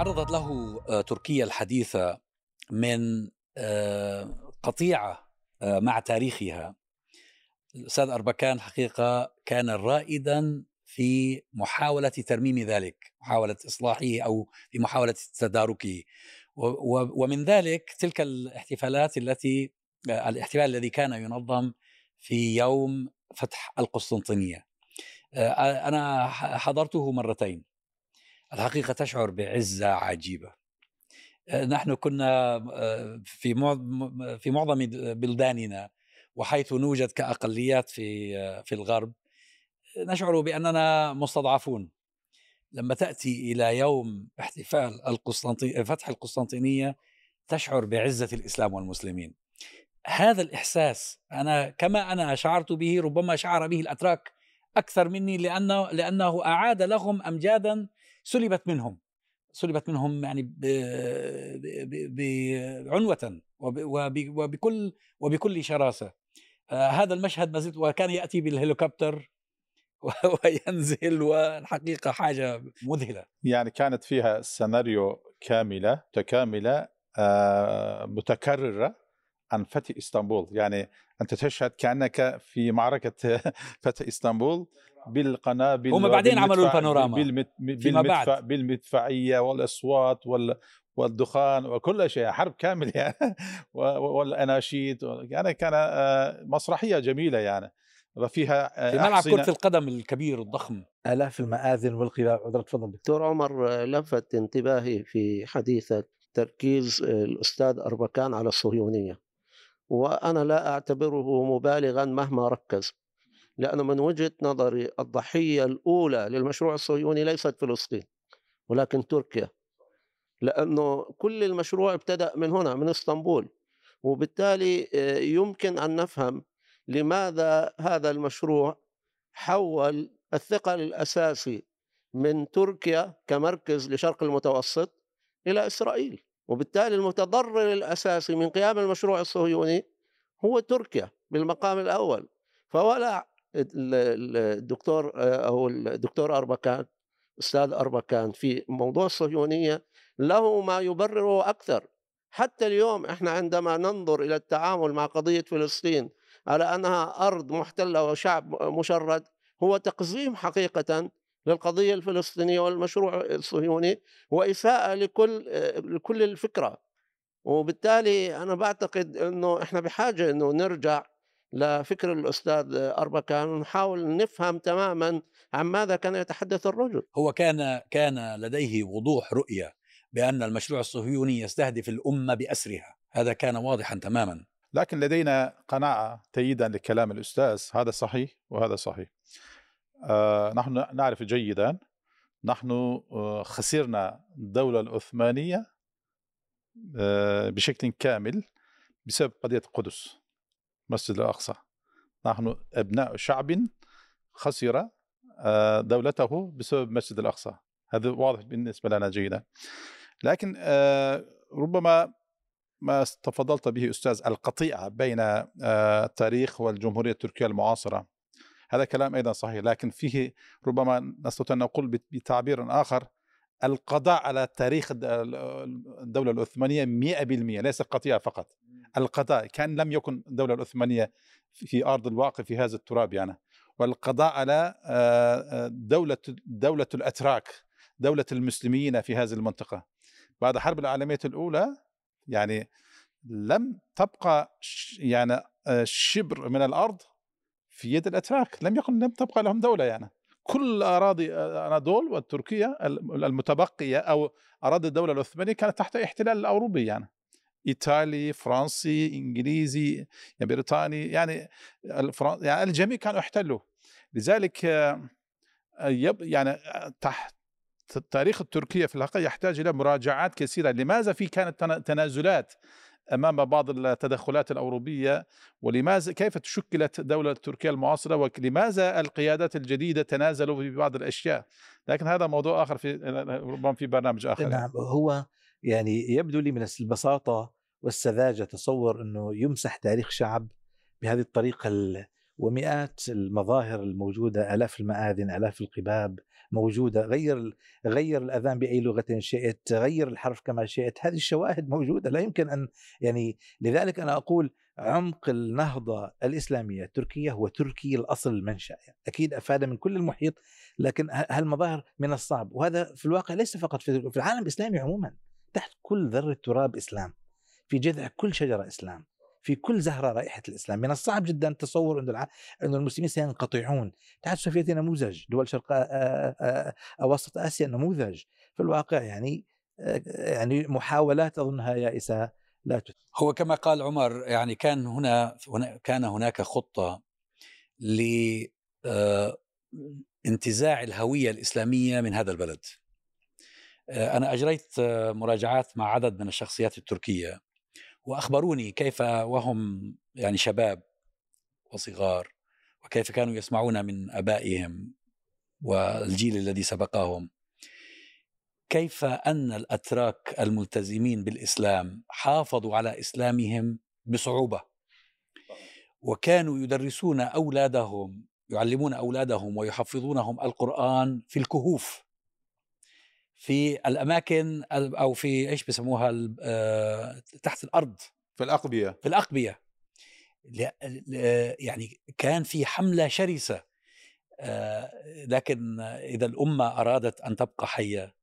تعرضت له آه، تركيا الحديثة من آه، قطيعة آه، مع تاريخها. الأستاذ أربكان حقيقة كان رائدا في محاولة ترميم ذلك محاولة إصلاحه أو في محاولة تداركه. ومن ذلك تلك الاحتفالات التي الاحتفال الذي كان ينظم في يوم فتح القسطنطينية. أنا حضرته مرتين. الحقيقة تشعر بعزة عجيبة. نحن كنا في في معظم بلداننا وحيث نوجد كأقليات في في الغرب نشعر بأننا مستضعفون. لما تأتي إلى يوم احتفال القسطنطينية فتح القسطنطينية تشعر بعزة الإسلام والمسلمين. هذا الإحساس أنا كما أنا شعرت به ربما شعر به الأتراك أكثر مني لأنه, لأنه أعاد لهم أمجادا سلبت منهم سلبت منهم يعني بعنوة وبكل وبكل شراسة. آه، هذا المشهد ما زلت وكان يأتي بالهليكوبتر وينزل والحقيقة حاجة مذهلة. يعني كانت فيها سيناريو كاملة متكاملة آه، متكررة عن فتح إسطنبول. يعني أنت تشهد كأنك في معركة فتح إسطنبول. بالقنابل هم بعدين عملوا البانوراما. بالمت... بالمدفع بالمدفعية والأصوات وال... والدخان وكل شيء. حرب كامل يعني. والأناشيد. يعني كان آه، مسرحية جميلة يعني. وفيها آه، في ملعب كرة القدم الكبير الضخم. آلاف المآذن والقباب عذرا تفضل. دكتور عمر آه، لفت انتباهي في حديثك تركيز الأستاذ أربكان على الصهيونية. وأنا لا أعتبره مبالغا مهما ركز. لأنه من وجهة نظري الضحية الأولى للمشروع الصهيوني ليست فلسطين ولكن تركيا. لأنه كل المشروع ابتدأ من هنا من إسطنبول. وبالتالي آه، يمكن أن نفهم لماذا هذا المشروع حول الثقل الأساسي من تركيا كمركز لشرق المتوسط إلى إسرائيل. وبالتالي المتضرر الأساسي من قيام المشروع الصهيوني هو تركيا بالمقام الأول. فولا الدكتور أو الدكتور أربكان أستاذ أربكان في موضوع الصهيونية له ما يبرره أكثر. حتى اليوم إحنا عندما ننظر إلى التعامل مع قضية فلسطين على أنها أرض محتلة وشعب مشرد هو تقزيم حقيقة للقضية الفلسطينية والمشروع الصهيوني وإساءة لكل لكل الفكرة. وبالتالي أنا بعتقد أنه إحنا بحاجة أنه نرجع لفكر الأستاذ أربكان ونحاول نفهم تماما عن ماذا كان يتحدث الرجل. هو كان كان لديه وضوح رؤية بأن المشروع الصهيوني يستهدف الأمة بأسرها. هذا كان واضحا تماما. لكن لدينا قناعة تأييدا لكلام الأستاذ. هذا صحيح وهذا صحيح. آه، نحن نعرف جيدا. نحن آه، خسرنا الدولة العثمانية آه، بشكل كامل بسبب قضية القدس. مسجد الأقصى. نحن أبناء شعب خسر دولته بسبب مسجد الأقصى. هذا واضح بالنسبة لنا جيدا. لكن ربما ما تفضلت به أستاذ القطيعة بين التاريخ والجمهورية التركية المعاصرة. هذا كلام أيضا صحيح لكن فيه ربما نستطيع أن نقول بتعبير آخر. القضاء على تاريخ الدولة العثمانية 100% ليس قطيعة فقط. القضاء كان لم يكن الدولة العثمانية في أرض الواقع في هذا التراب يعني. والقضاء على دولة دولة الأتراك دولة المسلمين في هذه المنطقة. بعد الحرب العالمية الأولى يعني لم تبقى يعني شبر من الأرض في يد الأتراك. لم يكن لم تبقى لهم دولة يعني. كل أراضي أناضول والتركية المتبقية أو أراضي الدولة العثمانية كانت تحت احتلال الاوروبي يعني. إيطالي فرنسي إنجليزي يعني بريطاني يعني الفرن... يعني الجميع كانوا احتلوا لذلك يعني تحت تاريخ التركية في الحقيقة يحتاج إلى مراجعات كثيرة. لماذا في كانت تنازلات أمام بعض التدخلات الأوروبية ولماذا كيف تشكلت دولة تركيا المعاصرة ولماذا القيادات الجديدة تنازلوا في بعض الأشياء؟ لكن هذا موضوع آخر في ربما في برنامج آخر. نعم هو يعني يبدو لي من البساطة والسذاجة تصور أنه يمسح تاريخ شعب بهذه الطريقة ومئات المظاهر الموجودة آلاف المآذن آلاف القباب موجودة غير غير الأذان بأي لغة شئت غير الحرف كما شئت. هذه الشواهد موجودة لا يمكن أن يعني لذلك أنا أقول عمق النهضة الإسلامية التركيه هو تركي الأصل المنشا يعني أكيد أفاد من كل المحيط لكن هالمظاهر من الصعب. وهذا في الواقع ليس فقط في العالم الإسلامي عموما تحت كل ذرة تراب إسلام في جذع كل شجرة إسلام. في كل زهرة رائحة الإسلام. من الصعب جدا تصور إنه إنه المسلمين سينقطعون. الاتحاد السوفيتي نموذج دول شرق اوسط آسيا نموذج في الواقع يعني يعني محاولات أظنها يائسة لا تت... هو كما قال عمر يعني كان هنا كان هناك خطة ل انتزاع الهوية الإسلامية من هذا البلد. أنا أجريت مراجعات مع عدد من الشخصيات التركية. وأخبروني كيف وهم يعني شباب وصغار وكيف كانوا يسمعون من آبائهم والجيل الذي سبقهم. كيف أن الأتراك الملتزمين بالإسلام حافظوا على إسلامهم بصعوبة؟ وكانوا يدرسون أولادهم يعلمون أولادهم ويحفظونهم القرآن في الكهوف. في الأماكن أو في إيش بسموها آه، تحت الأرض. في الأقبية. في الأقبية. يعني كان في حملة شرسة آه، لكن إذا الأمة أرادت أن تبقى حية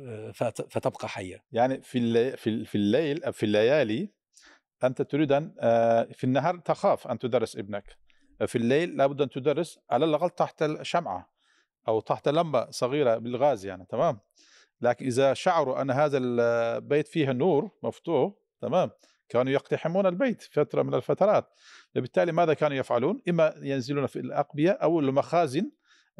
آه، فتبقى حية. يعني في في الليل في الليالي أنت تريد أن في النهار تخاف أن تدرس ابنك. في الليل لابد أن تدرس على الأقل تحت الشمعة أو تحت لمبة صغيرة بالغاز يعني تمام؟ لكن إذا شعروا أن هذا البيت فيه نور مفتوح تمام كانوا يقتحمون البيت فترة من الفترات. فبالتالي ماذا كانوا يفعلون؟ إما ينزلون في الأقبية أو المخازن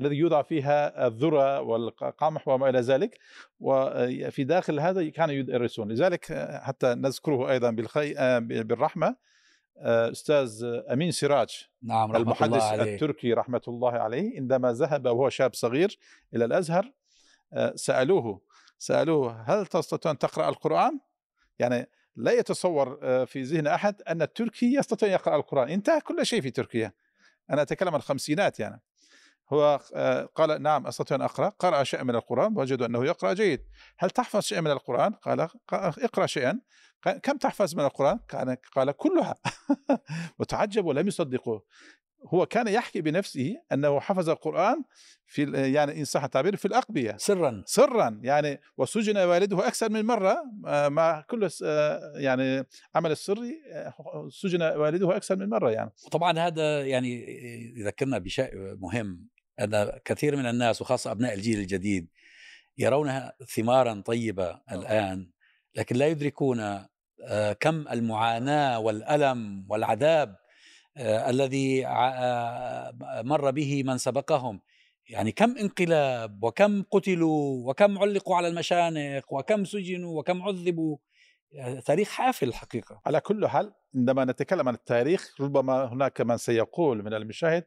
الذي يوضع فيها الذرة والقمح وما إلى ذلك وفي داخل هذا كانوا يدرسون. لذلك حتى نذكره أيضا بالخي... بالرحمة أستاذ أمين سراج نعم رحمة المحدث الله عليه. التركي رحمة الله عليه عندما ذهب وهو شاب صغير إلى الأزهر سألوه سألوه هل تستطيع أن تقرأ القرآن؟ يعني لا يتصور في ذهن أحد أن التركي يستطيع أن يقرأ القرآن، انتهى كل شيء في تركيا. أنا أتكلم عن الخمسينات يعني. هو قال نعم أستطيع أن أقرأ، قرأ شيئا من القرآن وجدوا أنه يقرأ جيد. هل تحفظ شيئا من القرآن؟ قال اقرأ شيئا. كم تحفظ من القرآن؟ قال كلها. وتعجبوا ولم يصدقوه. هو كان يحكي بنفسه أنه حفظ القرآن في يعني إن صح التعبير في الأقبية. سرا. سرا يعني وسجن والده أكثر من مرة مع كل يعني عمل السري سجن والده أكثر من مرة يعني. طبعا هذا يعني يذكرنا بشيء مهم أن كثير من الناس وخاصة أبناء الجيل الجديد يرونها ثمارا طيبة الآن لكن لا يدركون كم المعاناة والألم والعذاب الذي مر به من سبقهم. يعني كم انقلاب وكم قتلوا وكم علقوا على المشانق وكم سجنوا وكم عذبوا. تاريخ حافل الحقيقة على كل حال عندما نتكلم عن التاريخ ربما هناك من سيقول من المشاهد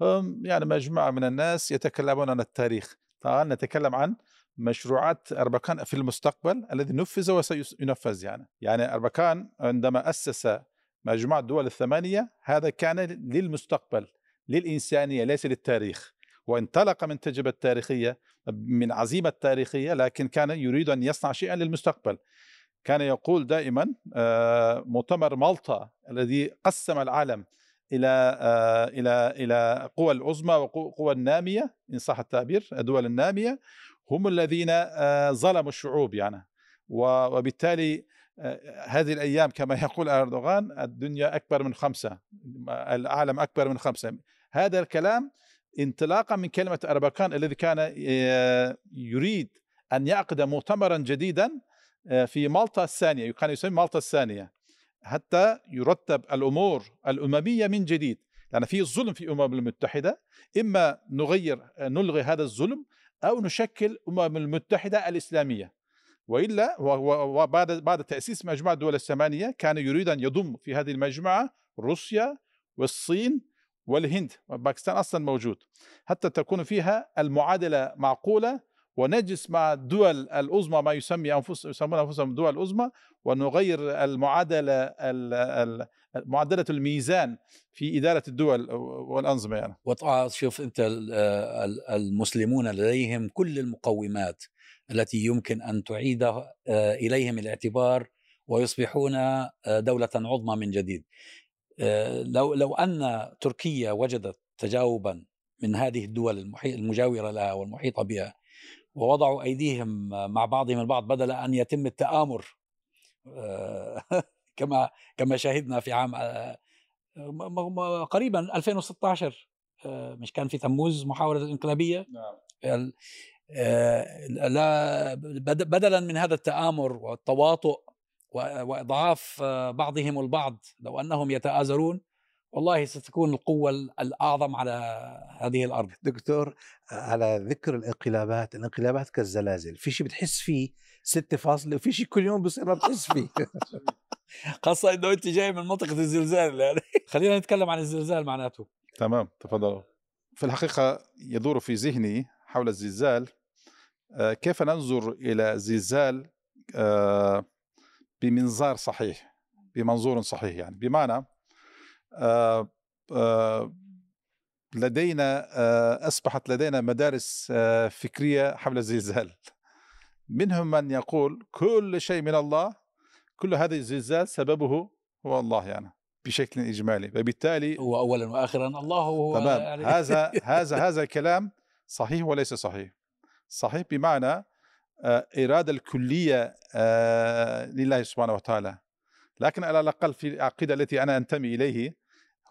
هم يعني مجموعة من الناس يتكلمون عن التاريخ. طبعا نتكلم عن مشروعات أربكان في المستقبل الذي نفذ وسينفذ يعني. يعني أربكان عندما أسس مجموعة الدول الثمانية هذا كان للمستقبل للإنسانية ليس للتاريخ. وانطلق من تجربة تاريخية من عزيمة تاريخية لكن كان يريد أن يصنع شيئا للمستقبل. كان يقول دائما مؤتمر مالطا الذي قسم العالم إلى إلى إلى قوى العظمى وقوى النامية إن صح التعبير الدول النامية هم الذين ظلموا الشعوب يعني. وبالتالي هذه الأيام كما يقول أردوغان الدنيا أكبر من خمسة العالم أكبر من خمسة. هذا الكلام انطلاقا من كلمة اربكان الذي كان يريد أن يعقد مؤتمرا جديدا في مالطا الثانية كان يسمى مالطا الثانية حتى يرتب الأمور الأممية من جديد. لأن في ظلم في الأمم المتحدة إما نغير نلغي هذا الظلم أو نشكل الأمم المتحدة الإسلامية. وإلا وبعد بعد تأسيس مجموعة الدول الثمانية كان يريد أن يضم في هذه المجموعة روسيا والصين والهند باكستان أصلا موجود حتى تكون فيها المعادلة معقولة ونجلس مع الدول العظمى ما يسمي انفس يسمون أنفسهم الدول العظمى ونغير المعادلة ال- ال- معادلة الميزان في إدارة الدول والأنظمة يعني. وطبعا شوف أنت ال- ال- المسلمون لديهم كل المقومات التي يمكن أن تعيد آه، إليهم الاعتبار ويصبحون آه، دولة عظمى من جديد. آه، لو لو أن تركيا وجدت تجاوبا من هذه الدول المجاورة لها والمحيطة بها ووضعوا أيديهم مع بعضهم البعض بدل أن يتم التآمر كما كما شاهدنا في عام قريبا 2016 آه، مش كان في تموز محاولة الانقلابية نعم لا بد- بدلا من هذا التآمر والتواطؤ وإضعاف آه، بعضهم البعض لو أنهم يتآزرون والله ستكون القوة الأعظم على هذه الأرض. دكتور على ذكر الانقلابات الانقلابات كالزلازل في شيء بتحس فيه ستة فاصلة وفي شيء كل يوم بصير ما بتحس فيه؟ خاصة أنه أنت جاي من منطقة الزلزال يعني. خلينا نتكلم عن الزلزال معناته. تمام تفضلوا في الحقيقة يدور في ذهني حول الزلزال آه، كيف ننظر إلى الزلزال آه، بمنظار صحيح بمنظور صحيح يعني. بمعنى آه، لدينا أصبحت لدينا مدارس فكرية حول الزلزال. منهم من يقول كل شيء من الله كل هذا الزلزال سببه هو الله يعني بشكل إجمالي. وبالتالي هو أولا وآخرا الله هو تمام. يعني. هذا هذا هذا كلام صحيح وليس صحيح. صحيح بمعنى آه، إرادة الكلية آه، لله سبحانه وتعالى. لكن على الأقل في العقيدة التي أنا أنتمي إليه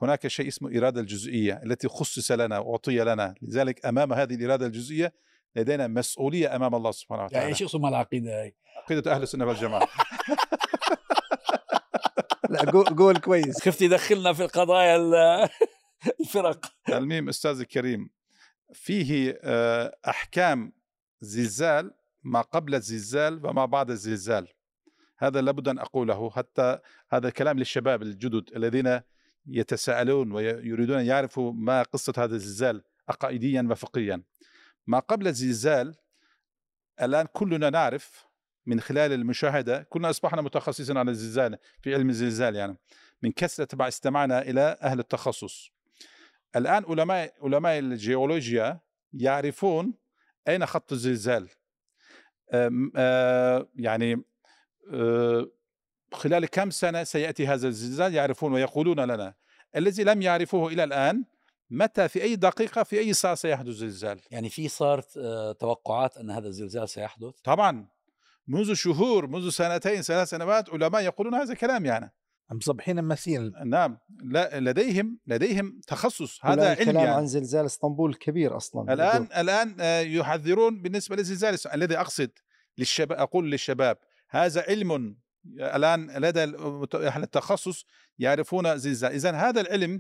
هناك شيء اسمه إرادة الجزئية التي خصص لنا وأعطي لنا. لذلك أمام هذه الإرادة الجزئية لدينا مسؤولية أمام الله سبحانه يعني وتعالى. إيش اسمها العقيدة هاي. عقيدة أهل السنة والجماعة. لا جول كويس. خفت يدخلنا في القضايا ال- الفرق. الميم أستاذ الكريم فيه آه، أحكام زلزال ما قبل الزلزال وما بعد الزلزال. هذا لابد أن أقوله حتى هذا كلام للشباب الجدد الذين يتساءلون ويريدون أن يعرفوا ما قصة هذا الزلزال عقائديا وفقهيا. ما قبل الزلزال الآن كلنا نعرف من خلال المشاهدة كلنا أصبحنا متخصصين على الزلزال في علم الزلزال يعني من كثرة ما استمعنا إلى أهل التخصص. الآن علماء علماء الجيولوجيا يعرفون أين خط الزلزال. آه، يعني آه، خلال كم سنة سيأتي هذا الزلزال؟ يعرفون ويقولون لنا. الذي لم يعرفوه إلى الآن متى في أي دقيقة في أي ساعة سيحدث زلزال يعني في صارت آه، توقعات أن هذا الزلزال سيحدث؟ طبعا. منذ شهور منذ سنتين ثلاث سنوات علماء يقولون هذا الكلام يعني. مصبحين ممثلين نعم لا لديهم لديهم تخصص هذا هذا علم الكلام يعني. عن زلزال إسطنبول الكبير أصلا الآن الآن آه، يحذرون بالنسبة للزلزال الذي أقصد للشباب أقول للشباب هذا علم الآن لدى أهل التخصص يعرفون زلزال. إذا هذا العلم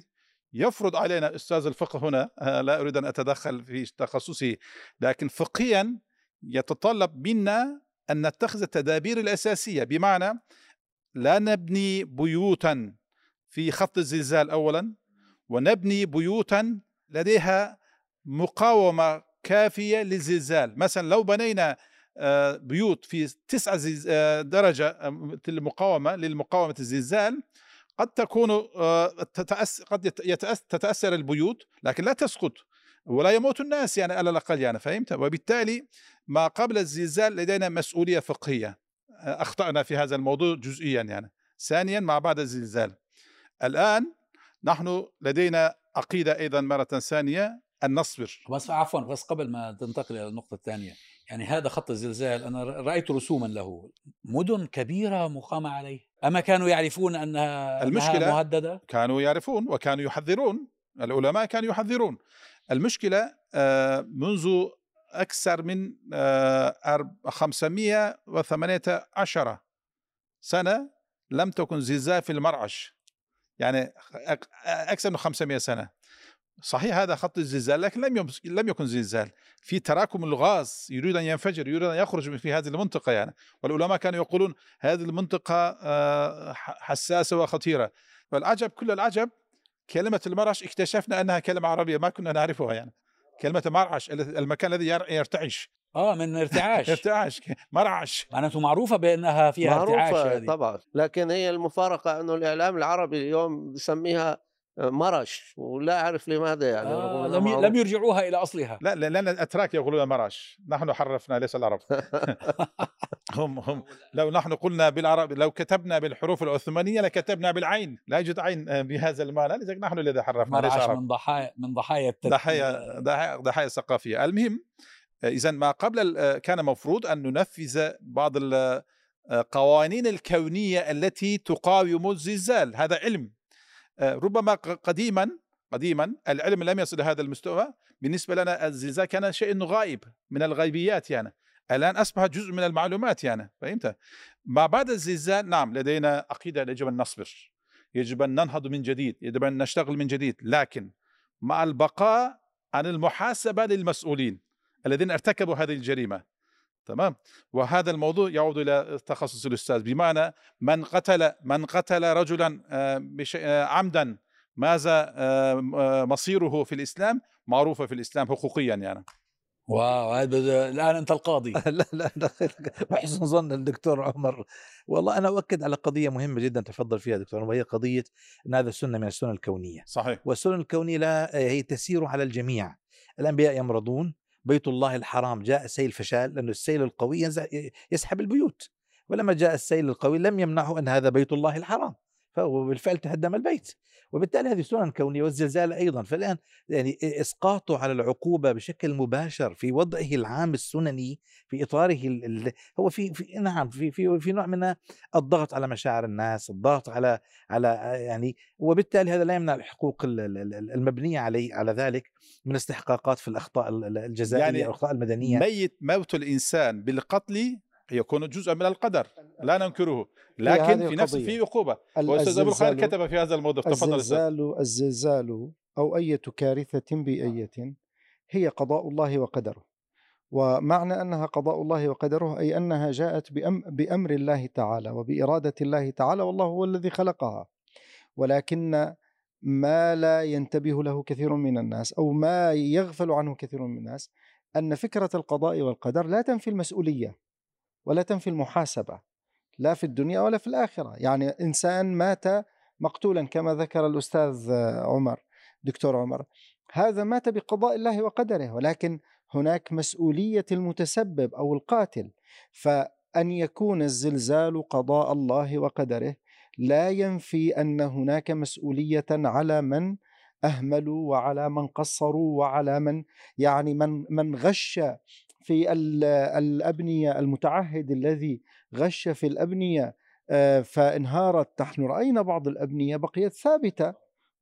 يفرض علينا أستاذ الفقه هنا آه، لا أريد أن أتدخل في تخصصي لكن فقهيا يتطلب منا أن نتخذ التدابير الأساسية بمعنى لا نبني بيوتا في خط الزلزال اولا ونبني بيوتا لديها مقاومة كافية للزلزال. مثلا لو بنينا آه، بيوت في تسعة آه، درجة المقاومة للمقاومة الزلزال قد تكون آه، قد تتأثر البيوت لكن لا تسقط ولا يموت الناس يعني على الأقل يعني فهمت؟ وبالتالي ما قبل الزلزال لدينا مسؤولية فقهية. أخطأنا في هذا الموضوع جزئيا يعني. ثانيا مع بعد الزلزال. الآن نحن لدينا عقيدة أيضا مرة ثانية أن نصبر. بس عفوا بس قبل ما تنتقل إلى النقطة الثانية يعني هذا خط الزلزال أنا رأيت رسوما له. مدن كبيرة مقامة عليه. أما كانوا يعرفون أنها المشكلة- أنها مهددة؟ كانوا يعرفون وكانوا يحذرون. العلماء كانوا يحذرون. المشكلة آه، منذ أكثر من آه، أرب- 518 سنة لم تكن زلزال في المرعش. يعني أك- أكثر من 500 سنة. صحيح هذا خط الزلزال لكن لم لم يكن زلزال. في تراكم الغاز يريد أن ينفجر يريد أن يخرج في هذه المنطقة يعني. والعلماء كانوا يقولون هذه المنطقة آه، حساسة وخطيرة. والعجب كل العجب كلمة المرعش اكتشفنا أنها كلمة عربية ما كنا نعرفها يعني. كلمة مرعش ال- المكان الذي ير- يرتعش. آه من ارتعاش. ارتعاش مرعش. معناته معروفة بأنها فيها ارتعاش معروفة هذه. طبعا. لكن هي المفارقة أنه الإعلام العربي اليوم بسميها مرش. ولا أعرف لماذا يعني آه لم. لم يرجعوها إلى أصلها. لا لا- لأن الأتراك يقولون مرعش نحن حرفنا ليس العرب. هم هم. لو نحن قلنا بالعرب لو كتبنا بالحروف العثمانية لكتبنا بالعين. لا يوجد عين آه، بهذا المعنى. لذلك نحن الذي حرفنا ليس العرب من ضحايا من ضحايا. ضحايا ضحايا ضحايا ثقافية. المهم اذا ما قبل كان مفروض أن ننفذ بعض القوانين الكونية التي تقاوم الزلزال. هذا علم. آه، ربما ق- قديما قديما العلم لم يصل لهذا المستوى. بالنسبة لنا الزلزال كان شيء غائب من الغيبيات يعني. الآن أصبح جزء من المعلومات يعني فهمت؟ ما بعد الزلزال نعم لدينا عقيدة يجب أن نصبر. يجب أن ننهض من جديد يجب أن نشتغل من جديد. لكن مع البقاء عن المحاسبة للمسؤولين الذين ارتكبوا هذه الجريمة تمام؟ وهذا الموضوع يعود إلى تخصص الأستاذ. بمعنى من قتل من قتل رجلا آه، آه، عمدا ماذا آه، مصيره في الإسلام؟ معروفة في الإسلام حقوقيا يعني. واو هذا الآن أنت القاضي. لا لا لا وحسن ظن الدكتور عمر. والله أنا أؤكد على قضية مهمة جدا تفضل فيها دكتور عمر. وهي قضية إن هذا سنه من السنن الكونية. صحيح. والسنن الكونية لا هي تسير على الجميع. الأنبياء يمرضون بيت الله الحرام جاء سيل فشال لأنه السيل القوي يسحب البيوت. ولما جاء السيل القوي لم يمنعه أن هذا بيت الله الحرام. فهو بالفعل تهدم البيت. وبالتالي هذه سنن كونية والزلزال أيضا. فالآن يعني إسقاطه على العقوبة بشكل مباشر في وضعه العام السنني في ال- ال- هو في, في نعم في في في نوع من الضغط على مشاعر الناس، الضغط على على يعني وبالتالي هذا لا يمنع الحقوق ال- ال- ال- المبنية عليه على ذلك من استحقاقات في الأخطاء ال- ال- الجزائية يعني يعني الأخطاء المدنية. ميت موت الإنسان بالقتل يكون جزءا من القدر لا ننكره. لكن في نفس. في عقوبة. ال- واستاذ أبو الخير كتب في هذا الموضوع. تفضل. الزلزال الزلزال أو أي كارثة بيئية هي قضاء الله وقدره. ومعنى أنها قضاء الله وقدره أي أنها جاءت بأم بأمر الله تعالى وبإرادة الله تعالى والله هو الذي خلقها. ولكن ما لا ينتبه له كثير من الناس أو ما يغفل عنه كثير من الناس أن فكرة القضاء والقدر لا تنفي المسؤولية. ولا تنفي المحاسبة لا في الدنيا ولا في الآخرة. يعني إنسان مات مقتولا كما ذكر الأستاذ عمر دكتور عمر. هذا مات بقضاء الله وقدره ولكن هناك مسؤولية المتسبب أو القاتل. فأن يكون الزلزال قضاء الله وقدره لا ينفي أن هناك مسؤولية على من أهملوا وعلى من قصروا وعلى من يعني من من غش في ال- الأبنية المتعهد الذي غش في الأبنية آه، فانهارت. نحن رأينا بعض الأبنية بقيت ثابتة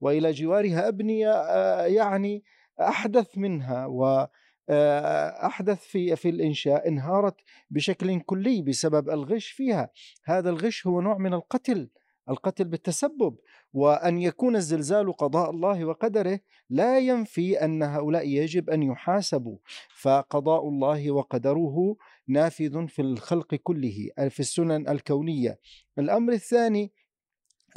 وإلى جوارها أبنية آه، يعني أحدث منها و آه، أحدث في في الإنشاء انهارت بشكل كلي بسبب الغش فيها. هذا الغش هو نوع من القتل. القتل بالتسبب وأن يكون الزلزال قضاء الله وقدره لا ينفي أن هؤلاء يجب أن يحاسبوا. فقضاء الله وقدره نافذ في الخلق كله في السنن الكونية. الأمر الثاني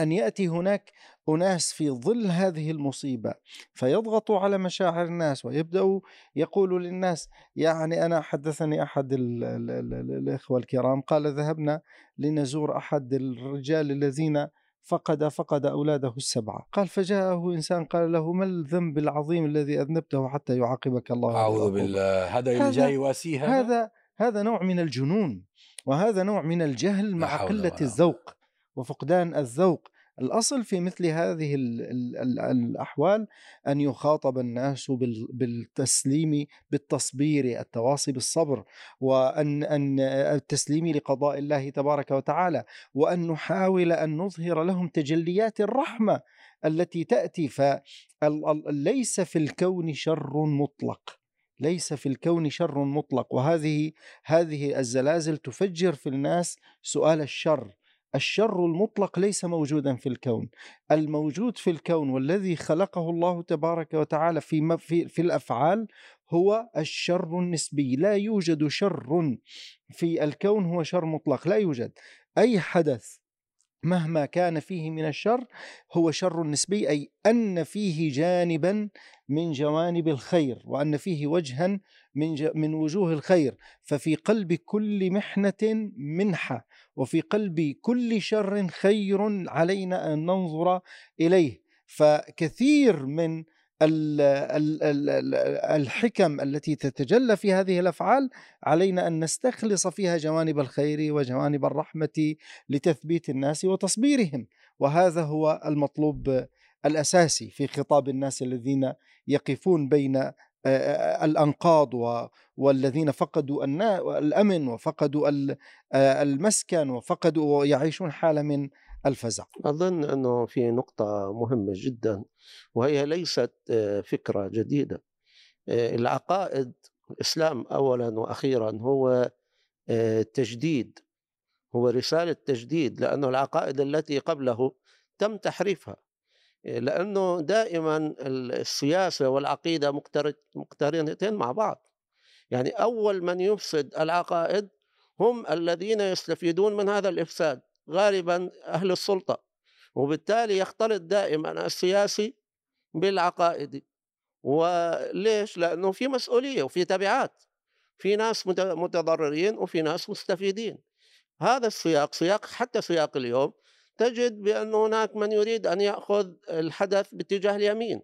أن يأتي هناك أناس في ظل هذه المصيبة فيضغطوا على مشاعر الناس ويبدأوا يقولوا للناس يعني أنا حدثني أحد ال ال ال ال الإخوة الكرام قال ذهبنا لنزور أحد الرجال الذين فقد فقد أولاده السبعة. قال فجاءه إنسان قال له ما الذنب العظيم الذي أذنبته حتى يعاقبك الله بالعقوبة؟ بالله. هذا اللي جاي يواسيه هذا؟ هذا نوع من الجنون وهذا نوع من الجهل مع قلة الذوق. وفقدان الذوق. الأصل في مثل هذه ال ال ال الأحوال أن يخاطب الناس بال- بالتسليم بالتصبير التواصي بالصبر وأن أن التسليم لقضاء الله تبارك وتعالى وأن نحاول أن نظهر لهم تجليات الرحمة التي تأتي. فليس في الكون شر مطلق ليس في الكون شر مطلق. وهذه هذه الزلازل تفجر في الناس سؤال الشر. الشر المطلق ليس موجودا في الكون. الموجود في الكون والذي خلقه الله تبارك وتعالى في في, في الأفعال هو الشر النسبي. لا يوجد شر في الكون هو شر مطلق. لا يوجد. أي حدث مهما كان فيه من الشر هو شر نسبي أي أن فيه جانبا من جوانب الخير وأن فيه وجها من من وجوه الخير. ففي قلب كل محنة منحة. وفي قلب كل شر خير علينا أن ننظر إليه. فكثير من ال- ال- ال- ال- الحكم التي تتجلى في هذه الأفعال علينا أن نستخلص فيها جوانب الخير وجوانب الرحمة لتثبيت الناس وتصبيرهم. وهذا هو المطلوب الأساسي في خطاب الناس الذين يقفون بين الأنقاض و- والذين فقدوا الأمن وفقدوا ال- المسكن وفقدوا ويعيشون حالة من الفزع. أظن أنه في نقطة مهمة جدا وهي ليست فكرة جديدة. العقائد الإسلام أولا وأخيرا هو تجديد هو رسالة تجديد لأنه العقائد التي قبله تم تحريفها. لأنه دائما السياسة والعقيدة مقتر- مقترنتين مع بعض. يعني أول من يفسد العقائد هم الذين يستفيدون من هذا الإفساد غالبا أهل السلطة. وبالتالي يختلط دائما السياسي بالعقائدي وليش؟ لأنه في مسؤولية وفي تبعات. في ناس مت- متضررين وفي ناس مستفيدين. هذا السياق سياق حتى سياق اليوم تجد بأن هناك من يريد أن يأخذ الحدث باتجاه اليمين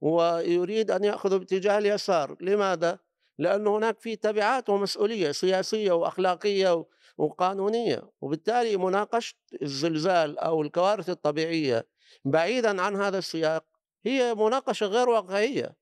ويريد أن يأخذه باتجاه اليسار لماذا؟ لأن هناك في تبعات ومسؤولية سياسية وأخلاقية وقانونية وبالتالي مناقشة الزلزال أو الكوارث الطبيعية بعيدا عن هذا السياق هي مناقشة غير واقعية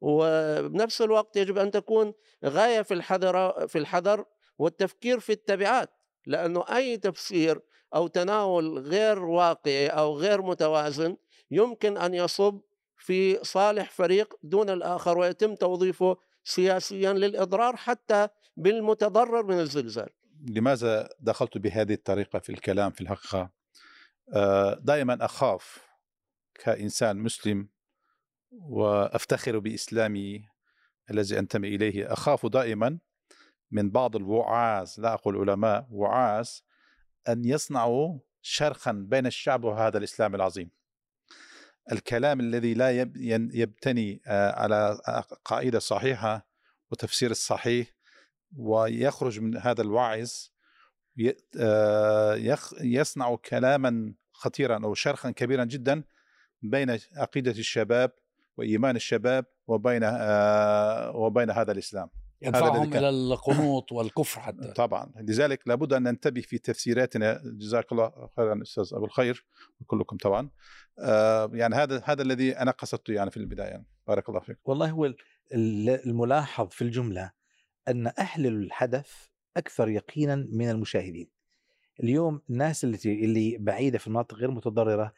وبنفس الوقت يجب أن تكون غاية في الحذر في الحذر والتفكير في التبعات لأنه أي تفسير أو تناول غير واقعي أو غير متوازن يمكن أن يصب في صالح فريق دون الآخر ويتم توظيفه سياسيا للإضرار حتى بالمتضرر من الزلزال. لماذا دخلت بهذه الطريقة في الكلام في الحقيقة؟ آه، دائما أخاف كإنسان مسلم وأفتخر بإسلامي الذي أنتمي إليه. أخاف دائما من بعض الوعاظ لا أقول علماء وعاظ أن يصنعوا شرخا بين الشعب وهذا الإسلام العظيم. الكلام الذي لا يبتني آه، على قاعدة صحيحة وتفسير الصحيح ويخرج من هذا الواعظ آه، يصنع كلاما خطيرا أو شرخا كبيرا جدا بين عقيدة الشباب وإيمان الشباب وبين آه، وبين هذا الإسلام. الذي يدفعهم إلى القنوط والكفر حتى. طبعا. لذلك لابد أن ننتبه في تفسيراتنا. جزاك الله خيرا أستاذ أبو الخير وكلكم طبعا. آه، يعني هذا هذا الذي أنا قصدته يعني في البداية. بارك الله فيك. والله هو ال- ال- الملاحظ في الجملة أن أهل الحدث أكثر يقينا من المشاهدين. اليوم الناس اللي اللي بعيدة في المناطق غير متضررة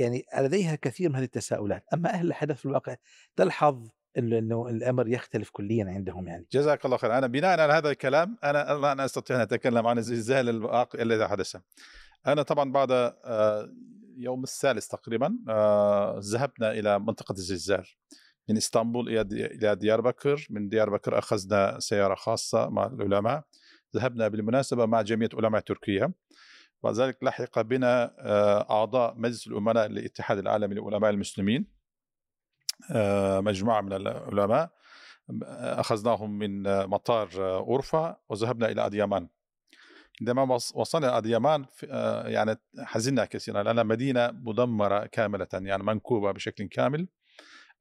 يعني لديها كثير من هذه التساؤلات. أما أهل الحدث في الواقع تلحظ إنه الأمر يختلف كليا عندهم يعني. جزاك الله خير. أنا بناء على هذا الكلام أنا الان أستطيع أن أتكلم عن الزلزال الذي حدث. أنا طبعا بعد آه، يوم الثالث تقريبا آه، ذهبنا إلى منطقة الزلزال. من إسطنبول إلى دي- إلى ديار بكر من ديار بكر أخذنا سيارة خاصة مع العلماء. ذهبنا بالمناسبة مع جمعيه علماء تركيا. بعد ذلك لحق بنا آه، أعضاء مجلس الامناء للاتحاد العالمي للعلماء المسلمين. آه، مجموعة من العلماء أخذناهم من مطار أورفا وذهبنا إلى اديامان عندما وص- وصلنا في- آه، يعني حزنا كثيرا لانها مدينة مدمرة كاملة يعني منكوبة بشكل كامل.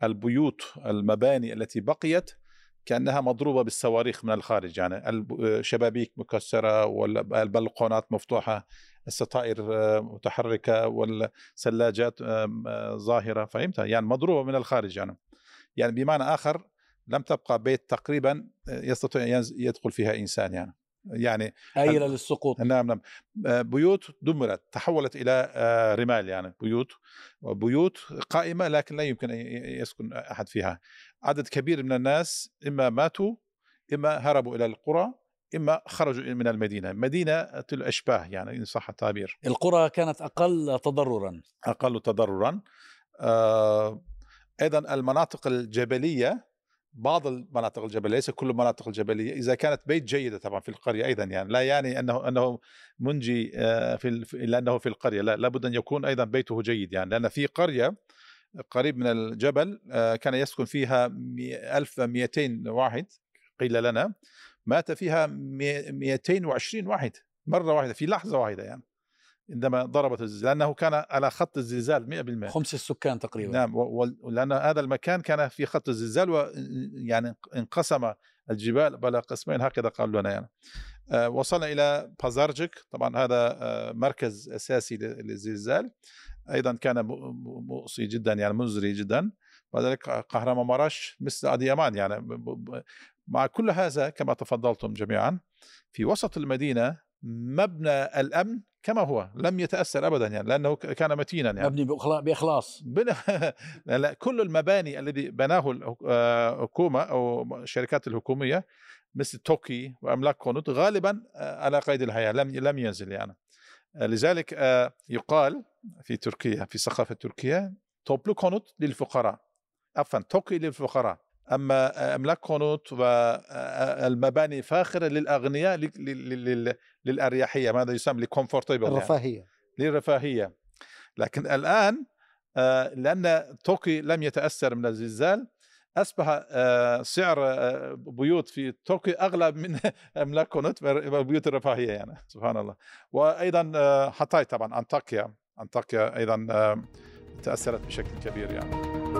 البيوت المباني التي بقيت كأنها مضروبة بالصواريخ من الخارج يعني الشبابيك مكسرة والبلقونات مفتوحة الستائر آه، متحركة والثلاجات آه، ظاهرة فهمت؟ يعني مضروبة من الخارج يعني. يعني بمعنى آخر لم تبقى بيت تقريبا يستطيع أن ينز- يدخل فيها إنسان يعني. يعني آيلة للسقوط. نعم نعم. آه، بيوت دمرت تحولت إلى آه، رمال يعني بيوت. بيوت قائمة لكن لا يمكن أن ي- يسكن أحد فيها. عدد كبير من الناس إما ماتوا إما هربوا إلى القرى إما خرجوا من المدينة مدينة الاشباه يعني إن صح التعبير. القرى كانت أقل تضررا. أقل تضررا. آه، أيضا المناطق الجبلية بعض المناطق الجبلية ليس كل المناطق الجبلية إذا كانت بيت جيدة طبعا في القرية أيضا يعني لا يعني أنه أنه منجي آه، في لأنه في القرية لا لابد أن يكون أيضا بيته جيد يعني لأن في قرية قريب من الجبل آه، كان يسكن فيها مي- 1200 واحد قيل لنا. مات فيها مي- 220 واحد مرة واحدة في لحظة واحدة يعني عندما ضربت الزلزال لأنه كان على خط الزلزال 100% خمس السكان تقريبا. نعم و- و- لأن هذا المكان كان في خط الزلزال ويعني انقسم الجبال بلا قسمين هكذا قالوا لنا يعني. آه، وصلنا إلى بازارجيك طبعا هذا آه، مركز أساسي ل- للزلزال. أيضا كان م- م- مؤسي جدا يعني مزري جدا. وذلك قهرمانمارش مثل أديمان يعني مع كل هذا كما تفضلتم جميعا في وسط المدينة مبنى الأمن كما هو لم يتأثر أبدا يعني لأنه كان متينا يعني. مبني بإخلا- بإخلاص. بنى لا لا كل المباني الذي بناه الحكومة أو الشركات الحكومية مثل توكي وأملاك كونوت غالبا آه، على قيد الحياة لم لم ينزل يعني. آه، لذلك آه، يقال في تركيا في الثقافه التركيه toplu konut للفقراء. عفوا توكي للفقراء. أما أملاك كونوت والمباني فاخرة للأغنياء لل- لل- لل- للأريحية ماذا يسمى ل comfortable يعني. الرفاهيه للرفاهية. لكن الآن آه، لأن توكي لم يتأثر من الزلزال أصبح آه، سعر آه، بيوت في توكي أغلى من أملاك كونوت بيوت الرفاهية يعني. سبحان الله. وأيضا حتاي طبعا أنطاكيا. أنطاكيا أيضا تأثرت بشكل كبير يعني.